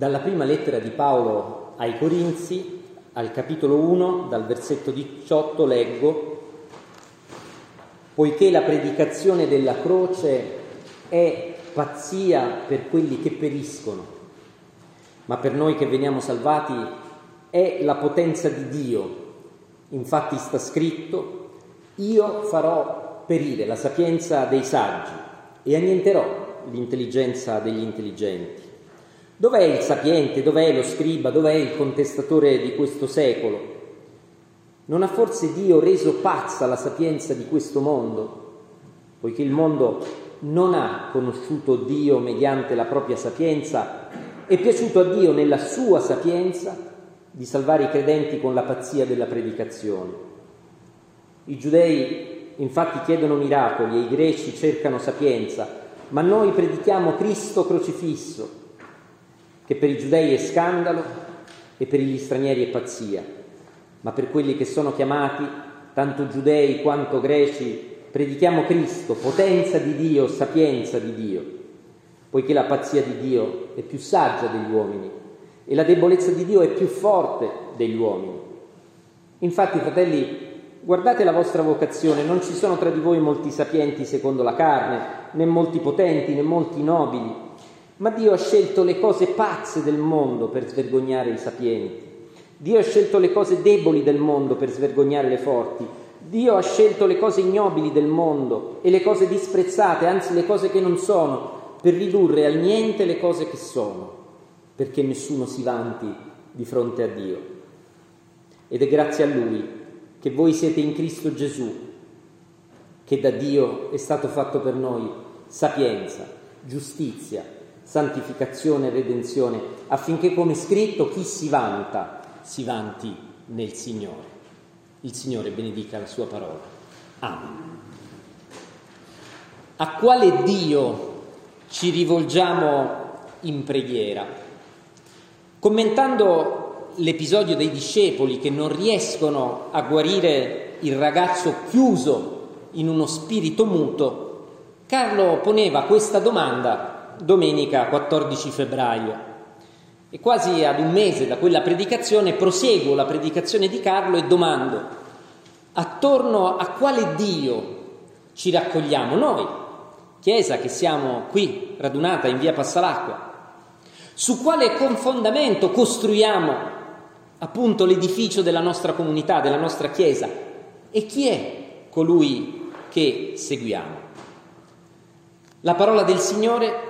Dalla prima lettera di Paolo ai Corinzi, al capitolo 1, dal versetto 18, leggo, poiché la predicazione della croce è pazzia per quelli che periscono, ma per noi che veniamo salvati è la potenza di Dio. Infatti sta scritto, io farò perire la sapienza dei saggi e annienterò l'intelligenza degli intelligenti. Dov'è il sapiente? Dov'è lo scriba? Dov'è il contestatore di questo secolo? Non ha forse Dio reso pazza la sapienza di questo mondo? Poiché il mondo non ha conosciuto Dio mediante la propria sapienza, è piaciuto a Dio nella sua sapienza di salvare i credenti con la pazzia della predicazione. I giudei infatti chiedono miracoli e i greci cercano sapienza, ma noi predichiamo Cristo crocifisso che per i giudei è scandalo e per gli stranieri è pazzia, ma per quelli che sono chiamati, tanto giudei quanto greci, predichiamo Cristo, potenza di Dio, sapienza di Dio, poiché la pazzia di Dio è più saggia degli uomini e la debolezza di Dio è più forte degli uomini. Infatti, fratelli, guardate la vostra vocazione, non ci sono tra di voi molti sapienti secondo la carne, né molti potenti, né molti nobili ma Dio ha scelto le cose pazze del mondo per svergognare i sapienti. Dio ha scelto le cose deboli del mondo per svergognare le forti. Dio ha scelto le cose ignobili del mondo e le cose disprezzate, anzi le cose che non sono, per ridurre al niente le cose che sono, perché nessuno si vanti di fronte a Dio. Ed è grazie a Lui che voi siete in Cristo Gesù, che da Dio è stato fatto per noi sapienza, giustizia, santificazione e redenzione, affinché, come scritto, chi si vanta, si vanti nel Signore. Il Signore benedica la sua parola. Amen. A quale Dio ci rivolgiamo in preghiera? Commentando l'episodio dei discepoli che non riescono a guarire il ragazzo chiuso in uno spirito muto, Carlo poneva questa domanda domenica 14 febbraio. E quasi ad un mese da quella predicazione proseguo la predicazione di Carlo e domando attorno a quale Dio ci raccogliamo noi, Chiesa che siamo qui radunata in via Passalacqua, su quale confondamento costruiamo appunto l'edificio della nostra comunità, della nostra Chiesa e chi è colui che seguiamo. La parola del Signore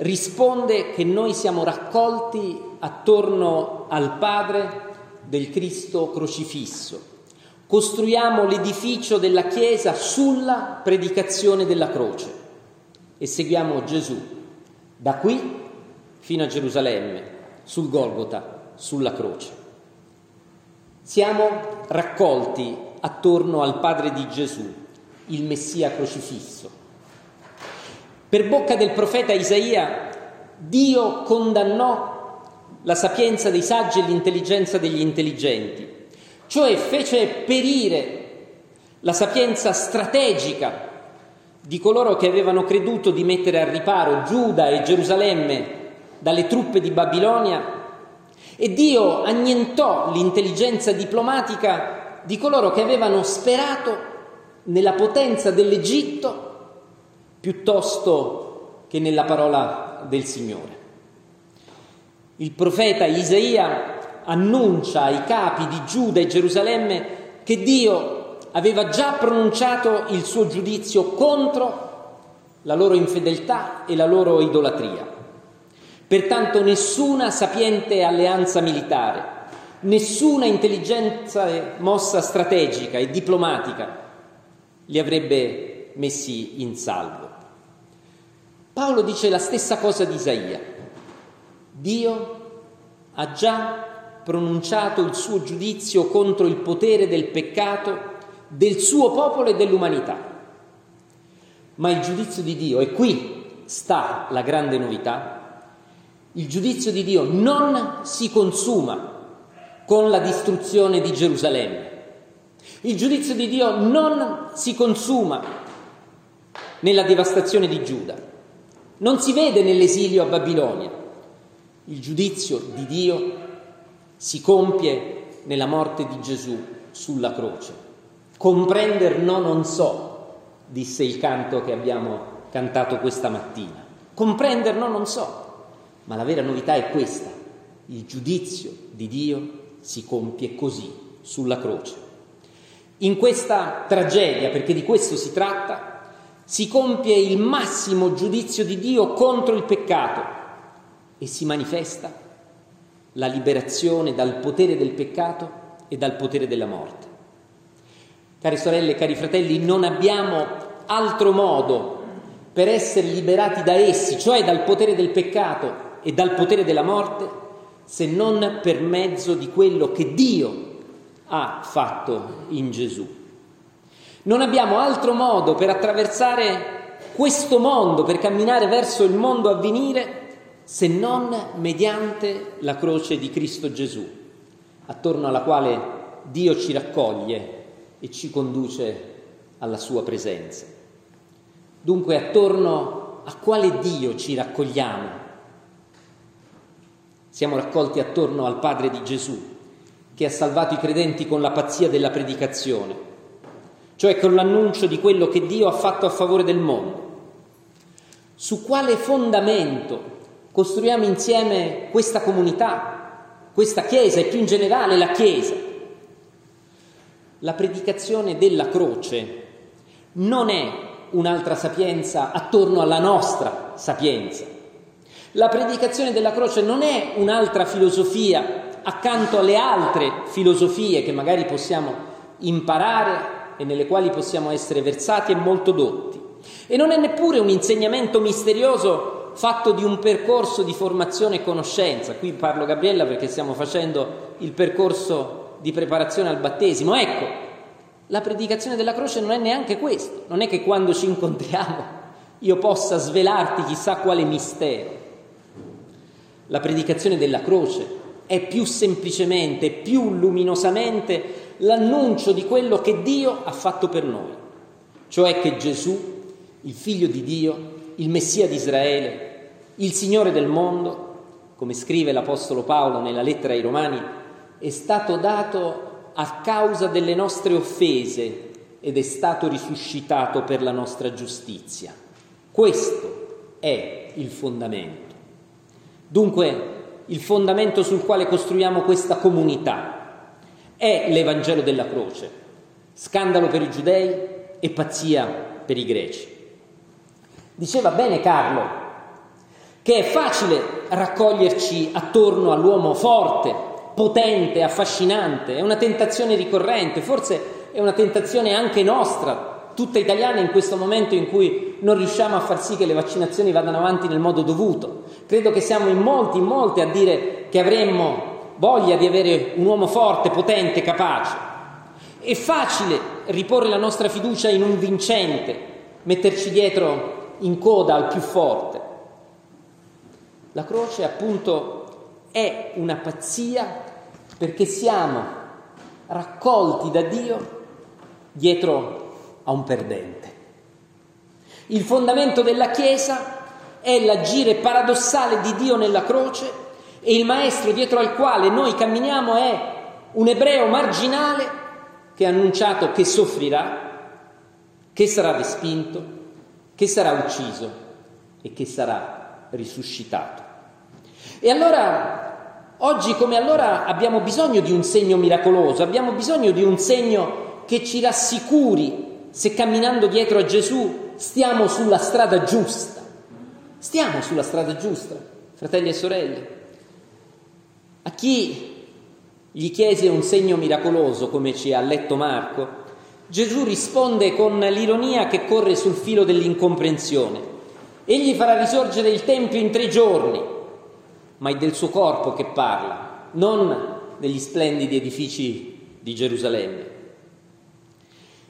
risponde che noi siamo raccolti attorno al Padre del Cristo crocifisso. Costruiamo l'edificio della Chiesa sulla predicazione della croce e seguiamo Gesù da qui fino a Gerusalemme, sul Golgota, sulla croce. Siamo raccolti attorno al Padre di Gesù, il Messia crocifisso per bocca del profeta Isaia, Dio condannò la sapienza dei saggi e l'intelligenza degli intelligenti, cioè fece perire la sapienza strategica di coloro che avevano creduto di mettere al riparo Giuda e Gerusalemme dalle truppe di Babilonia e Dio annientò l'intelligenza diplomatica di coloro che avevano sperato nella potenza dell'Egitto piuttosto che nella parola del Signore. Il profeta Isaia annuncia ai capi di Giuda e Gerusalemme che Dio aveva già pronunciato il suo giudizio contro la loro infedeltà e la loro idolatria. Pertanto nessuna sapiente alleanza militare, nessuna intelligenza mossa strategica e diplomatica li avrebbe messi in salvo. Paolo dice la stessa cosa di Isaia. Dio ha già pronunciato il suo giudizio contro il potere del peccato del suo popolo e dell'umanità. Ma il giudizio di Dio, e qui sta la grande novità, il giudizio di Dio non si consuma con la distruzione di Gerusalemme. Il giudizio di Dio non si consuma nella devastazione di Giuda non si vede nell'esilio a Babilonia. Il giudizio di Dio si compie nella morte di Gesù sulla croce. Comprender no non so, disse il canto che abbiamo cantato questa mattina. Comprender no non so, ma la vera novità è questa. Il giudizio di Dio si compie così, sulla croce. In questa tragedia, perché di questo si tratta, si compie il massimo giudizio di Dio contro il peccato e si manifesta la liberazione dal potere del peccato e dal potere della morte. Cari sorelle cari fratelli, non abbiamo altro modo per essere liberati da essi, cioè dal potere del peccato e dal potere della morte, se non per mezzo di quello che Dio ha fatto in Gesù. Non abbiamo altro modo per attraversare questo mondo, per camminare verso il mondo a venire, se non mediante la croce di Cristo Gesù, attorno alla quale Dio ci raccoglie e ci conduce alla sua presenza. Dunque attorno a quale Dio ci raccogliamo? Siamo raccolti attorno al Padre di Gesù, che ha salvato i credenti con la pazzia della predicazione cioè con l'annuncio di quello che Dio ha fatto a favore del mondo. Su quale fondamento costruiamo insieme questa comunità, questa Chiesa e più in generale la Chiesa? La predicazione della croce non è un'altra sapienza attorno alla nostra sapienza. La predicazione della croce non è un'altra filosofia accanto alle altre filosofie che magari possiamo imparare e nelle quali possiamo essere versati e molto dotti. E non è neppure un insegnamento misterioso fatto di un percorso di formazione e conoscenza. Qui parlo Gabriella perché stiamo facendo il percorso di preparazione al battesimo. Ecco, la predicazione della croce non è neanche questo. Non è che quando ci incontriamo io possa svelarti chissà quale mistero. La predicazione della croce è più semplicemente, più luminosamente l'annuncio di quello che Dio ha fatto per noi, cioè che Gesù, il figlio di Dio, il Messia di Israele, il Signore del mondo, come scrive l'Apostolo Paolo nella lettera ai Romani, è stato dato a causa delle nostre offese ed è stato risuscitato per la nostra giustizia. Questo è il fondamento. Dunque, il fondamento sul quale costruiamo questa comunità, è l'Evangelo della croce, scandalo per i giudei e pazzia per i greci. Diceva bene Carlo che è facile raccoglierci attorno all'uomo forte, potente, affascinante, è una tentazione ricorrente, forse è una tentazione anche nostra, tutta italiana in questo momento in cui non riusciamo a far sì che le vaccinazioni vadano avanti nel modo dovuto. Credo che siamo in molti, in molti a dire che avremmo voglia di avere un uomo forte, potente, capace. È facile riporre la nostra fiducia in un vincente, metterci dietro in coda al più forte. La croce appunto è una pazzia perché siamo raccolti da Dio dietro a un perdente. Il fondamento della Chiesa è l'agire paradossale di Dio nella croce e il maestro dietro al quale noi camminiamo è un ebreo marginale che ha annunciato che soffrirà, che sarà respinto, che sarà ucciso e che sarà risuscitato. E allora, oggi come allora, abbiamo bisogno di un segno miracoloso, abbiamo bisogno di un segno che ci rassicuri se camminando dietro a Gesù stiamo sulla strada giusta. Stiamo sulla strada giusta, fratelli e sorelle. A chi gli chiese un segno miracoloso, come ci ha letto Marco, Gesù risponde con l'ironia che corre sul filo dell'incomprensione. Egli farà risorgere il Tempio in tre giorni, ma è del suo corpo che parla, non degli splendidi edifici di Gerusalemme.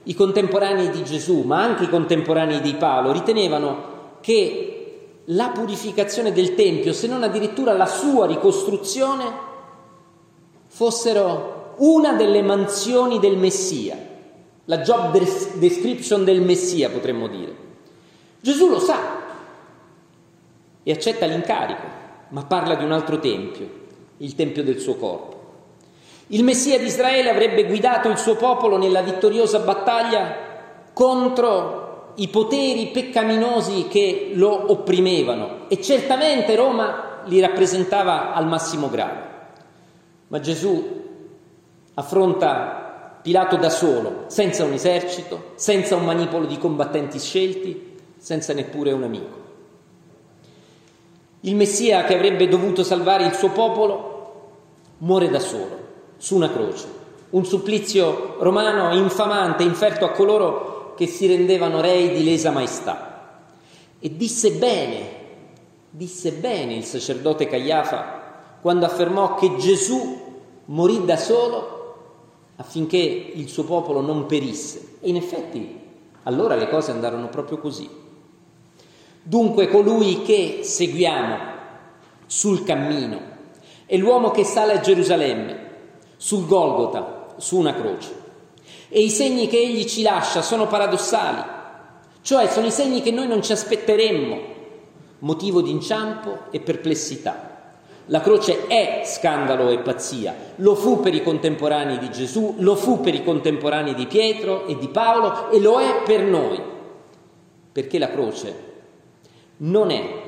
I contemporanei di Gesù, ma anche i contemporanei di Paolo, ritenevano che la purificazione del Tempio, se non addirittura la sua ricostruzione, fossero una delle mansioni del Messia, la job description del Messia potremmo dire. Gesù lo sa e accetta l'incarico, ma parla di un altro tempio, il tempio del suo corpo. Il Messia di Israele avrebbe guidato il suo popolo nella vittoriosa battaglia contro i poteri peccaminosi che lo opprimevano e certamente Roma li rappresentava al massimo grado. Ma Gesù affronta Pilato da solo, senza un esercito, senza un manipolo di combattenti scelti, senza neppure un amico. Il Messia che avrebbe dovuto salvare il suo popolo muore da solo su una croce, un supplizio romano infamante inferto a coloro che si rendevano rei di lesa maestà. E disse bene, disse bene il sacerdote Caiafa quando affermò che Gesù morì da solo affinché il suo popolo non perisse. E in effetti allora le cose andarono proprio così. Dunque colui che seguiamo sul cammino è l'uomo che sale a Gerusalemme sul Golgota, su una croce. E i segni che egli ci lascia sono paradossali, cioè sono i segni che noi non ci aspetteremmo, motivo di inciampo e perplessità. La croce è scandalo e pazzia, lo fu per i contemporanei di Gesù, lo fu per i contemporanei di Pietro e di Paolo e lo è per noi, perché la croce non è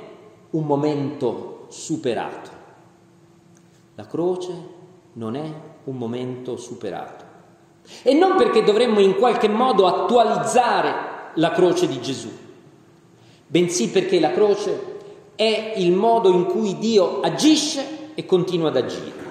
un momento superato. La croce non è un momento superato. E non perché dovremmo in qualche modo attualizzare la croce di Gesù, bensì perché la croce è il modo in cui Dio agisce e continua ad agire.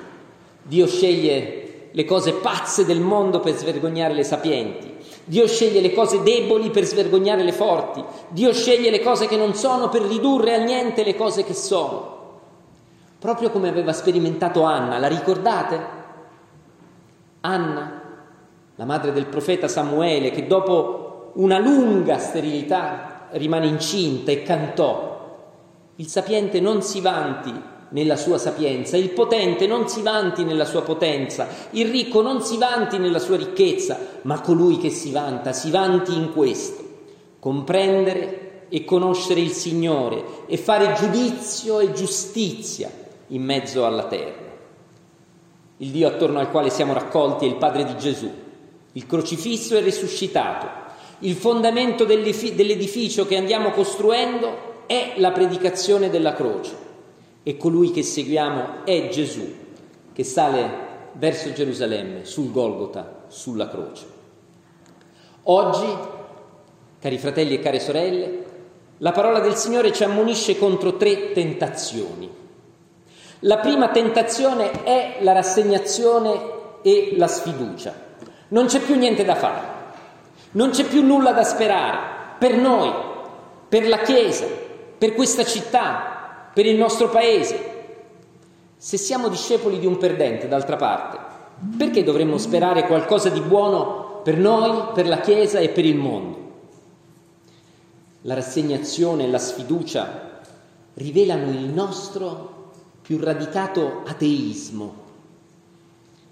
Dio sceglie le cose pazze del mondo per svergognare le sapienti. Dio sceglie le cose deboli per svergognare le forti. Dio sceglie le cose che non sono per ridurre a niente le cose che sono. Proprio come aveva sperimentato Anna, la ricordate? Anna, la madre del profeta Samuele, che dopo una lunga sterilità rimane incinta e cantò. Il sapiente non si vanti nella sua sapienza, il potente non si vanti nella sua potenza, il ricco non si vanti nella sua ricchezza, ma colui che si vanta si vanti in questo, comprendere e conoscere il Signore e fare giudizio e giustizia in mezzo alla terra. Il Dio attorno al quale siamo raccolti è il Padre di Gesù. Il crocifisso è risuscitato. Il fondamento dell'edificio che andiamo costruendo è la predicazione della croce. E colui che seguiamo è Gesù, che sale verso Gerusalemme, sul Golgota, sulla croce. Oggi, cari fratelli e care sorelle, la parola del Signore ci ammonisce contro tre tentazioni la prima tentazione è la rassegnazione e la sfiducia. Non c'è più niente da fare, non c'è più nulla da sperare per noi, per la Chiesa, per questa città, per il nostro paese. Se siamo discepoli di un perdente, d'altra parte, perché dovremmo sperare qualcosa di buono per noi, per la Chiesa e per il mondo? La rassegnazione e la sfiducia rivelano il nostro più radicato ateismo,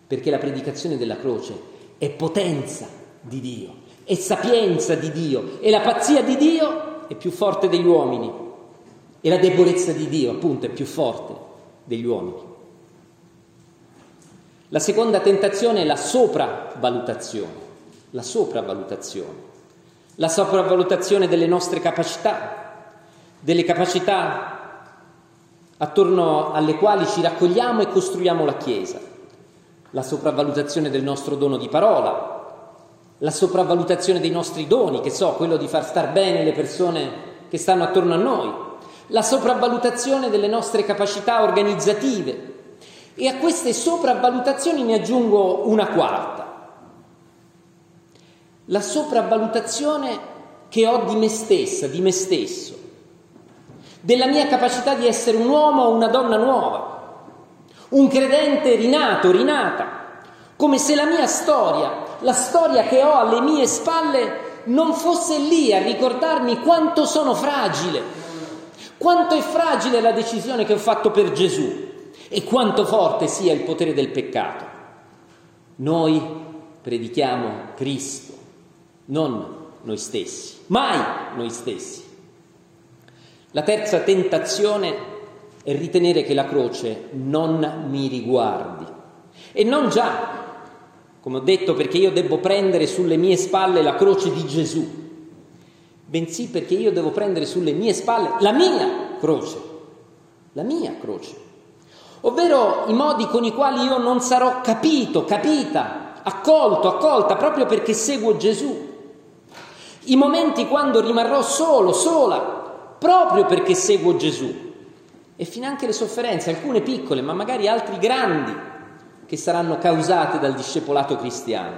perché la predicazione della croce è potenza di Dio, è sapienza di Dio, e la pazzia di Dio è più forte degli uomini, e la debolezza di Dio appunto è più forte degli uomini. La seconda tentazione è la sopravvalutazione, la sopravvalutazione, la sopravvalutazione delle nostre capacità, delle capacità attorno alle quali ci raccogliamo e costruiamo la Chiesa, la sopravvalutazione del nostro dono di parola, la sopravvalutazione dei nostri doni, che so, quello di far star bene le persone che stanno attorno a noi, la sopravvalutazione delle nostre capacità organizzative. E a queste sopravvalutazioni ne aggiungo una quarta, la sopravvalutazione che ho di me stessa, di me stesso, della mia capacità di essere un uomo o una donna nuova, un credente rinato, rinata, come se la mia storia, la storia che ho alle mie spalle, non fosse lì a ricordarmi quanto sono fragile, quanto è fragile la decisione che ho fatto per Gesù e quanto forte sia il potere del peccato. Noi predichiamo Cristo, non noi stessi, mai noi stessi. La terza tentazione è ritenere che la croce non mi riguardi. E non già, come ho detto, perché io devo prendere sulle mie spalle la croce di Gesù, bensì perché io devo prendere sulle mie spalle la mia croce, la mia croce, ovvero i modi con i quali io non sarò capito, capita, accolto, accolta, proprio perché seguo Gesù. I momenti quando rimarrò solo, sola, proprio perché seguo Gesù. E finanche le sofferenze, alcune piccole, ma magari altre grandi, che saranno causate dal discepolato cristiano.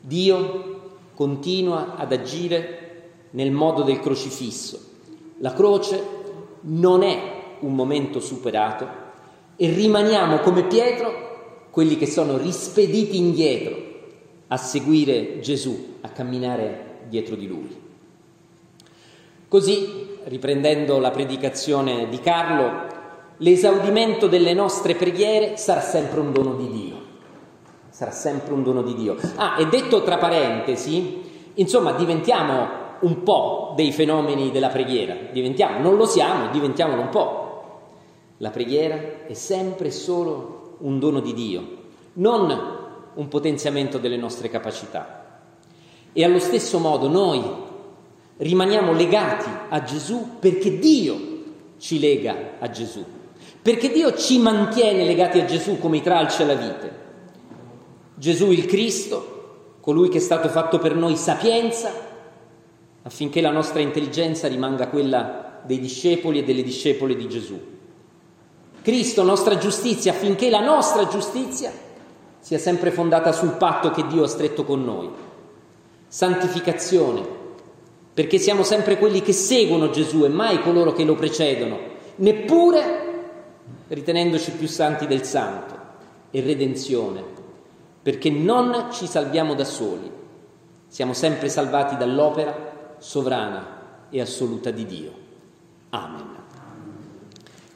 Dio continua ad agire nel modo del crocifisso. La croce non è un momento superato e rimaniamo come Pietro quelli che sono rispediti indietro a seguire Gesù, a camminare dietro di lui. Così, riprendendo la predicazione di Carlo, l'esaudimento delle nostre preghiere sarà sempre un dono di Dio. Sarà sempre un dono di Dio. Ah, e detto tra parentesi, insomma, diventiamo un po' dei fenomeni della preghiera. Diventiamo, non lo siamo, diventiamolo un po'. La preghiera è sempre solo un dono di Dio, non un potenziamento delle nostre capacità. E allo stesso modo noi rimaniamo legati a Gesù perché Dio ci lega a Gesù. Perché Dio ci mantiene legati a Gesù come i tralci alla vite. Gesù il Cristo, colui che è stato fatto per noi sapienza, affinché la nostra intelligenza rimanga quella dei discepoli e delle discepole di Gesù. Cristo, nostra giustizia, affinché la nostra giustizia sia sempre fondata sul patto che Dio ha stretto con noi. Santificazione, perché siamo sempre quelli che seguono Gesù e mai coloro che lo precedono, neppure ritenendoci più santi del santo, e redenzione, perché non ci salviamo da soli, siamo sempre salvati dall'opera sovrana e assoluta di Dio. Amen.